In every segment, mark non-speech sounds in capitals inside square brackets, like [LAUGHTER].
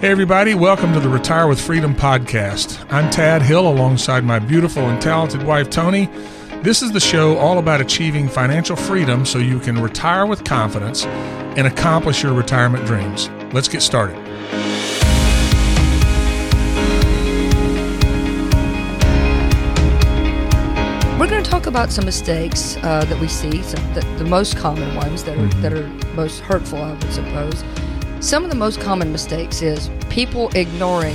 Hey, everybody, welcome to the Retire with Freedom podcast. I'm Tad Hill alongside my beautiful and talented wife, Tony. This is the show all about achieving financial freedom so you can retire with confidence and accomplish your retirement dreams. Let's get started. We're going to talk about some mistakes uh, that we see, some, the, the most common ones that are, that are most hurtful, I would suppose. Some of the most common mistakes is people ignoring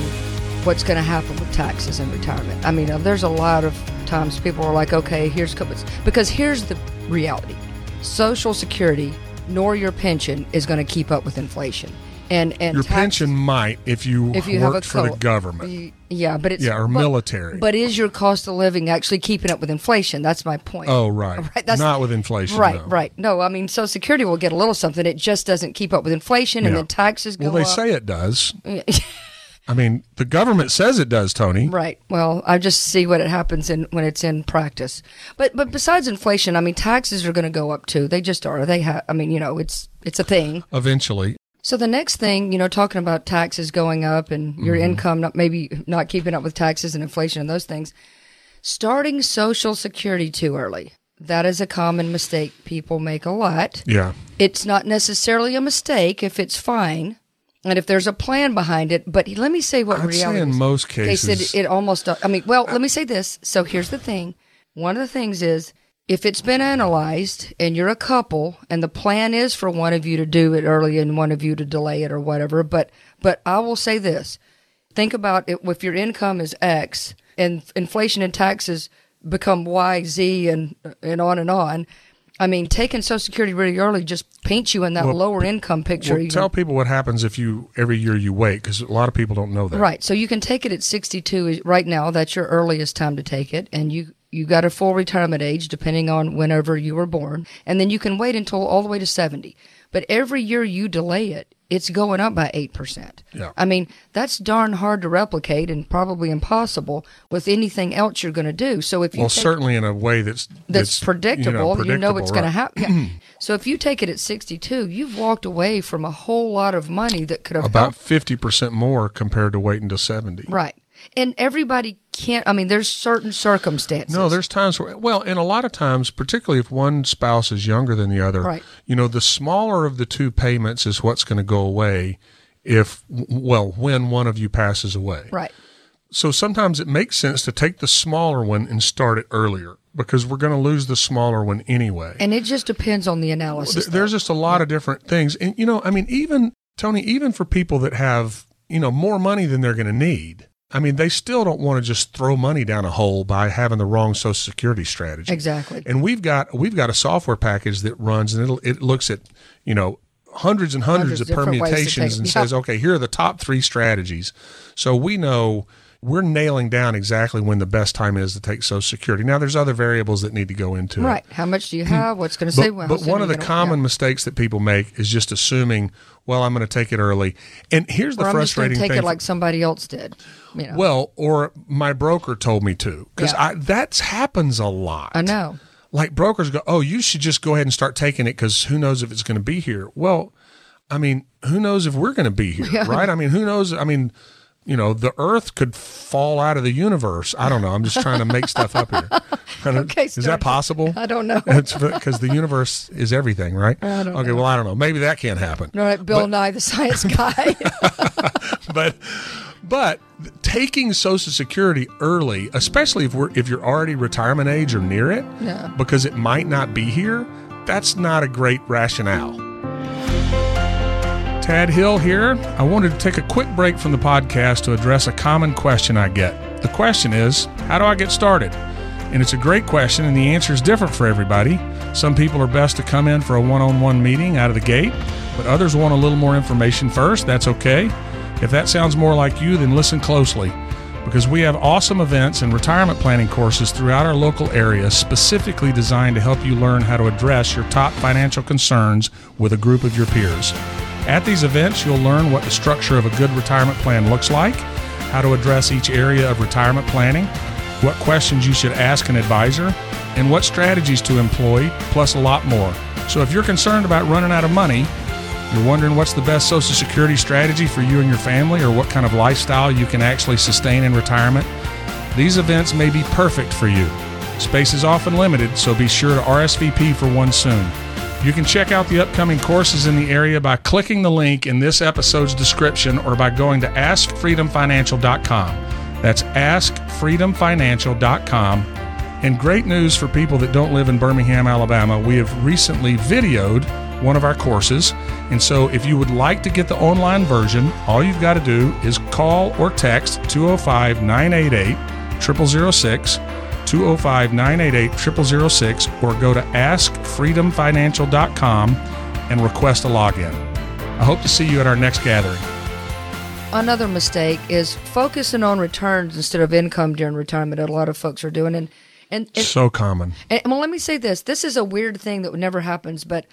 what's going to happen with taxes and retirement. I mean, uh, there's a lot of times people are like, okay, here's because here's the reality: Social Security nor your pension is going to keep up with inflation. And and Your tax- pension might if you, if you worked for the government. Yeah, but it's Yeah, or but- military. But is your cost of living actually keeping up with inflation? That's my point. Oh, right. [LAUGHS] Right, that's- Not with inflation. Right, no. right. No, I mean, Social Security will get a little something. It just doesn't keep up with inflation, and Yeah. then taxes go Well, they up. say it does. [LAUGHS] I mean, the government says it does, Tony. Right. Well, I just see what it happens in when it's in practice. But but besides inflation, I mean, taxes are going to go up too. They just are. They have. I mean, you know, it's it's a thing. Eventually. So the next thing, you know, talking about taxes going up and your Mm-hmm. income not maybe not keeping up with taxes and inflation and those things, starting Social Security too early. That is a common mistake people make a lot. Yeah. It's not necessarily a mistake if it's fine and if there's a plan behind it. But let me say what I'd say reality in is. most They cases. said it almost. I mean, well, let me say this. So here's the thing. One of the things is if it's been analyzed and you're a couple and the plan is for one of you to do it early and one of you to delay it or whatever. But but I will say this. Think about it. If your income is X and inflation and taxes become Y, Z, and and on and on. I mean, taking Social Security really early just paints you in that Well, lower income picture. Well, tell people what happens if you every year you wait because a lot of people don't know that. Right. So you can take it at 62 right now. That's your earliest time to take it. And you, you got a full retirement age depending on whenever you were born. And then you can wait until all the way to 70. But every year you delay it, it's going up by 8%. Yeah. I mean, that's darn hard to replicate and probably impossible with anything else you're going to do. So if you Well, take- certainly in a way that's that's, predictable. You know, it's going to right. happen. [CLEARS THROAT] so if you take it at 62, you've walked away from a whole lot of money that could have About helped fifty percent more compared to waiting to seventy. Right. And everybody can't, I mean, there's certain circumstances. No, there's times where, well, and a lot of times, particularly if one spouse is younger than the other, Right. you know, the smaller of the two payments is what's going to go away if, well, when one of you passes away. Right. So sometimes it makes sense to take the smaller one and start it earlier because we're going to lose the smaller one anyway. And it just depends on the analysis. There- there's just a lot of different things. And, you know, I mean, even, Tony, even for people that have, you know, more money than they're going to need, I mean, they still don't want to just throw money down a hole by having the wrong Social Security strategy. Exactly. And we've got we've got a software package that runs and it'll it looks at you know hundreds and hundreds, Hundreds of different ways to permutations and yeah. says, okay, here are the top three strategies. So we know we're nailing down exactly when the best time is to take Social Security. Now, there's other variables that need to go into it. right. How much do you hmm. have? What's going to say? But, but one of the common yeah. mistakes that people make is just assuming, well, I'm going to take it early. And here's the Or I'm just going frustrating to take thing. it like somebody else did. You know, well, or my broker told me to, because Yeah. That happens a lot. I know. Like brokers go, oh, you should just go ahead and start taking it because who knows if it's going to be here. Well, I mean, who knows if we're going to be here, [LAUGHS] Yeah. right? I mean, who knows? I mean, you know, the Earth could fall out of the universe. I don't know. I'm just trying to make stuff up here. [LAUGHS] Okay, is that possible? I don't know. Because the universe is everything, right? I don't okay, know. well, I don't know. Maybe that can't happen. All right, Bill Nye, the science [LAUGHS] guy. [LAUGHS] But but taking Social Security early, especially if we're if you're already retirement age or near it, Yeah. because it might not be here, that's not a great rationale. Tad Hill here. I wanted to take a quick break from the podcast to address a common question I get. The question is, how do I get started? And it's a great question, and the answer is different for everybody. Some people are best to come in for a one on one meeting out of the gate, but others want a little more information first. That's okay. If that sounds more like you, then listen closely because we have awesome events and retirement planning courses throughout our local area specifically designed to help you learn how to address your top financial concerns with a group of your peers. At these events, you'll learn what the structure of a good retirement plan looks like, how to address each area of retirement planning, what questions you should ask an advisor, and what strategies to employ, plus a lot more. So if you're concerned about running out of money, You're wondering what's the best Social Security strategy for you and your family, or what kind of lifestyle you can actually sustain in retirement? These events may be perfect for you. Space is often limited, so be sure to RSVP for one soon. You can check out the upcoming courses in the area by clicking the link in this episode's description or by going to askfreedomfinancial.com. That's askfreedomfinancial.com. And great news for people that don't live in Birmingham, Alabama. We have recently videoed one of our courses. And so if you would like to get the online version, all you've got to do is call or text 205 988 0006. 205 988 0006 or go to askfreedomfinancial.com and request a login. I hope to see you at our next gathering. Another mistake is focusing on returns instead of income during retirement. A lot of folks are doing, and and, and so common. And, well, let me say this: this is a weird thing that never happens. But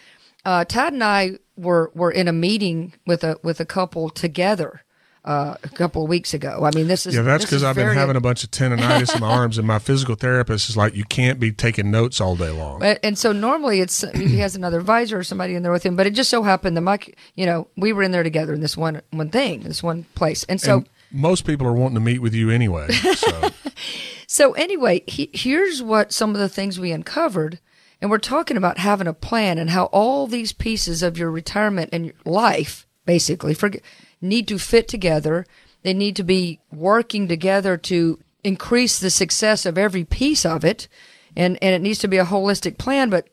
uh, Tad and I were were in a meeting with a with a couple together uh, a couple of weeks ago. I mean, this is yeah. That's because I've been having a bunch of tendonitis in my arms, and my physical therapist is like, you can't be taking notes all day long. And so normally it's he has another advisor or somebody in there with him, but it just so happened that Mike, you know, we were in there together in this one one thing, this one place, and so. And most people are wanting to meet with you anyway. So, [LAUGHS] so anyway, he, here's what some of the things we uncovered, and we're talking about having a plan and how all these pieces of your retirement and your life, basically, forget need to fit together. They need to be working together to increase the success of every piece of it. And, and it needs to be a holistic plan. But,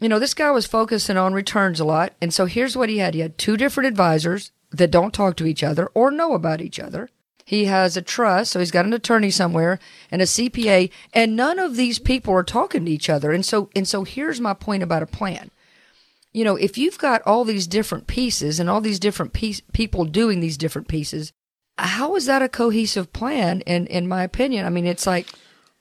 you know, this guy was focusing on returns a lot. And so here's what he had. He had two different advisors that don't talk to each other or know about each other. He has a trust, so he's got an attorney somewhere and a CPA, and none of these people are talking to each other. And so, and so here's my point about a plan you know, if you've got all these different pieces and all these different piece, people doing these different pieces, how is that a cohesive plan? In in my opinion, I mean, it's like.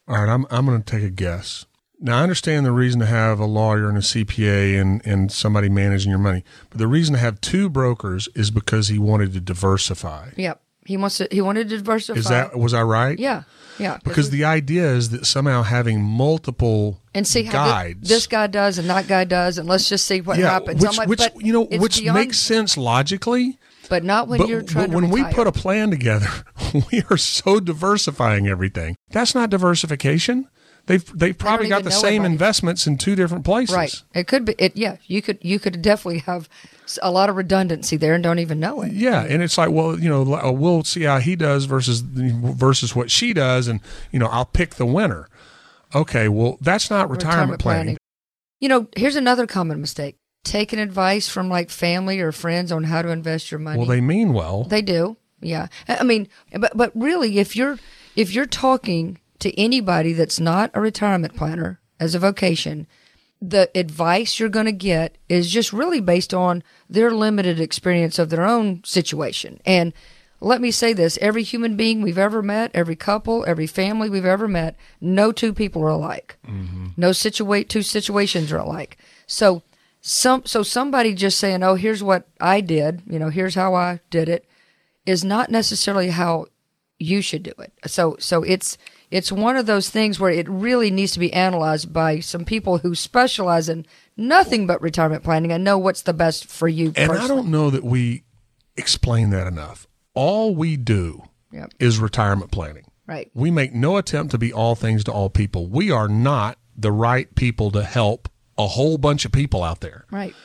All right, I'm I'm going to take a guess. Now I understand the reason to have a lawyer and a CPA and and somebody managing your money, but the reason to have two brokers is because he wanted to diversify. Yep, he wants to. He wanted to diversify. Is that was I right? Yeah. Yeah, because the idea is that somehow having multiple and see how guides, this guy does and that guy does, and let's just see what yeah, happens. Which, like, which you know, which beyond, makes sense logically, but not when but, you're trying. But when we put a plan together, [LAUGHS] we are so diversifying everything. That's not diversification. They've they've probably got the same investments in two different places. Right. It could be. It yeah. You could you could definitely have a lot of redundancy there and don't even know it. Yeah, and it's like, well, you know, uh, we'll see how he does versus versus what she does, and you know, I'll pick the winner. Okay, well, that's not retirement, retirement planning. planning. You know, here's another common mistake: taking advice from like family or friends on how to invest your money. Well, they mean well. They do. Yeah, I mean, but but really, if you're if you're talking to anybody that's not a retirement planner as a vocation, the advice you're going to get is just really based on their limited experience of their own situation. And let me say this every human being we've ever met, every couple, every family we've ever met, no two people are alike. Mm-hmm. No situate two situations are alike. So some so somebody just saying, "Oh, here's what I did," you know, here's how I did it, is not necessarily how you should do it. So so it's it's one of those things where it really needs to be analyzed by some people who specialize in nothing but retirement planning and know what's the best for you. And personally. I don't know that we explain that enough. All we do yep. is retirement planning. Right. We make no attempt to be all things to all people. We are not the right people to help a whole bunch of people out there. Right.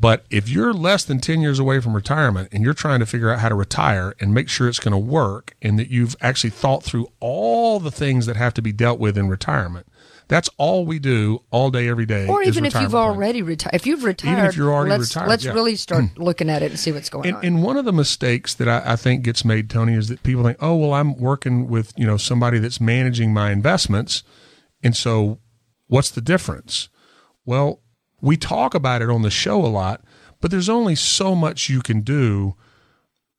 But if you're less than 10 years away from retirement and you're trying to figure out how to retire and make sure it's going to work and that you've actually thought through all the things that have to be dealt with in retirement, that's all we do all day, every day. Or even if you've already retired. If you've retired, even if you're already let's, retired, let's yeah. really start hmm. looking at it and see what's going and, on. And one of the mistakes that I, I think gets made, Tony, is that people think, oh, well, I'm working with, you know, somebody that's managing my investments. And so what's the difference? Well, we talk about it on the show a lot, but there's only so much you can do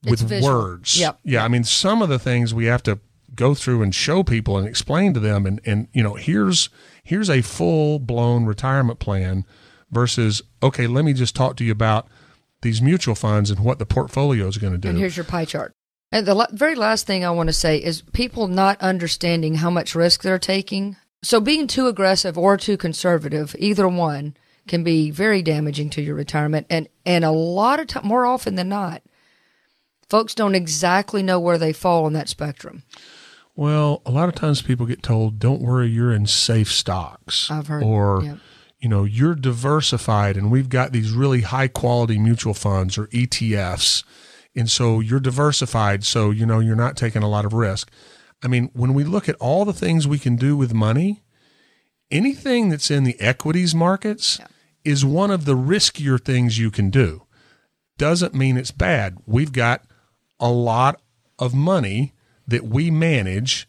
with words. Yep. Yeah. I mean, some of the things we have to go through and show people and explain to them and, and you know, here's here's a full blown retirement plan versus, okay, let me just talk to you about these mutual funds and what the portfolio is going to do. And here's your pie chart. And the very last thing I want to say is people not understanding how much risk they're taking. So being too aggressive or too conservative, either one, can be very damaging to your retirement. And and a lot of time, more often than not, folks don't exactly know where they fall on that spectrum. Well, a lot of times people get told, "Don't worry, you're in safe stocks." I've heard, or yep. you know, you're diversified, and we've got these really high quality mutual funds or ETFs, and so you're diversified, so you know you're not taking a lot of risk. I mean, when we look at all the things we can do with money, anything that's in the equities markets Yeah. Is one of the riskier things you can do. Doesn't mean it's bad. We've got a lot of money that we manage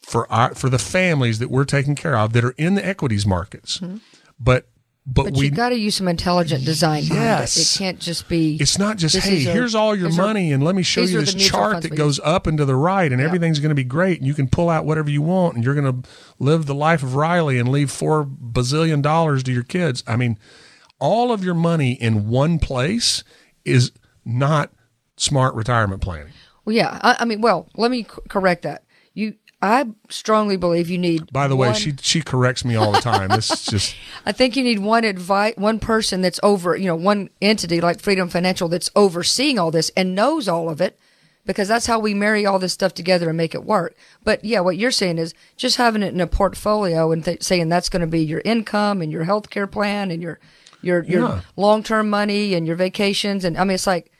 for our for the families that we're taking care of that are in the equities markets. Mm-hmm. But but, But we you got to use some intelligent design. behind it. Yes. it can't just be. it's not just hey, is a- here's all your these are- money and let me show you this chart that goes up and to the right and Yeah. everything's going to be great and you can pull out whatever you want and you're going to live the life of Riley and leave 4 bazillion dollars to your kids. I mean, all of your money in one place is not smart retirement planning. Well, yeah. I, I mean, well, let me correct that. I strongly believe you need. By the way, one- she she corrects me all the time. This is [LAUGHS] just I think you need one advice, one person that's over, you know, one entity like Freedom Financial that's overseeing all this and knows all of it, because that's how we marry all this stuff together and make it work. But yeah, what you're saying is just having it in a portfolio and th- saying that's going to be your income and your health care plan and your your your Yeah. long term money and your vacations and I mean it's like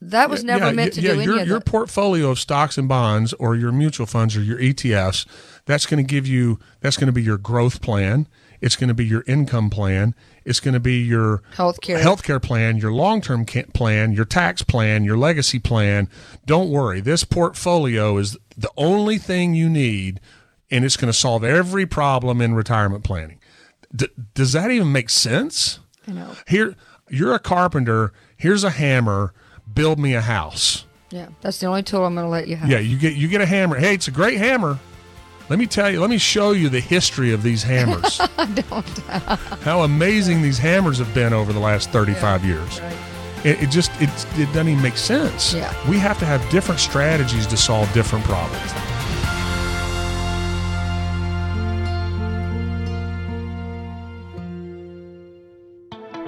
that was never yeah, meant to yeah, do your, any of your portfolio of stocks and bonds or your mutual funds or your ETFs, that's going to give you that's going to be your growth plan. It's going to be your income plan. It's going to be your Healthcare. healthcare plan, your long-term ca- plan, your tax plan, your legacy plan. Don't worry. This portfolio is the only thing you need and it's going to solve every problem in retirement planning. D- does that even make sense? I know. Here you're a carpenter, here's a hammer, build me a house. Yeah, that's the only tool I'm going to let you have. Yeah, you get you get a hammer. Hey, it's a great hammer. Let me tell you. Let me show you the history of these hammers. [LAUGHS] Don't. [LAUGHS] How amazing these hammers have been over the last thirty-five years. Right. It, it just it it doesn't even make sense. Yeah. We have to have different strategies to solve different problems.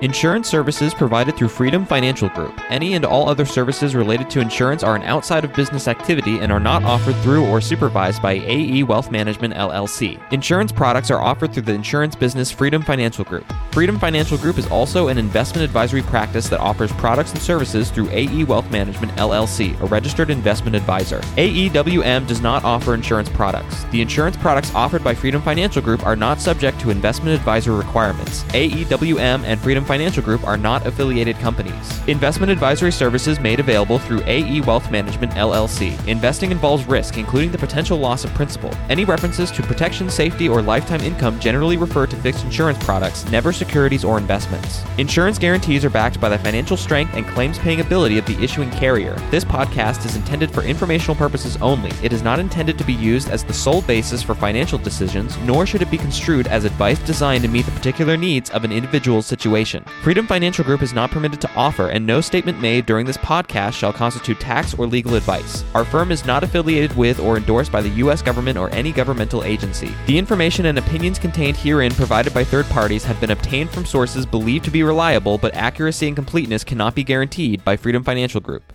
Insurance services provided through Freedom Financial Group. Any and all other services related to insurance are an outside of business activity and are not offered through or supervised by AE Wealth Management LLC. Insurance products are offered through the insurance business Freedom Financial Group. Freedom Financial Group is also an investment advisory practice that offers products and services through AE Wealth Management LLC, a registered investment advisor. AEWM does not offer insurance products. The insurance products offered by Freedom Financial Group are not subject to investment advisor requirements. AEWM and Freedom Financial Group are not affiliated companies. Investment advisory services made available through AE Wealth Management LLC. Investing involves risk, including the potential loss of principal. Any references to protection, safety, or lifetime income generally refer to fixed insurance products, never securities or investments. Insurance guarantees are backed by the financial strength and claims paying ability of the issuing carrier. This podcast is intended for informational purposes only. It is not intended to be used as the sole basis for financial decisions, nor should it be construed as advice designed to meet the particular needs of an individual's situation. Freedom Financial Group is not permitted to offer, and no statement made during this podcast shall constitute tax or legal advice. Our firm is not affiliated with or endorsed by the U.S. government or any governmental agency. The information and opinions contained herein provided by third parties have been obtained from sources believed to be reliable, but accuracy and completeness cannot be guaranteed by Freedom Financial Group.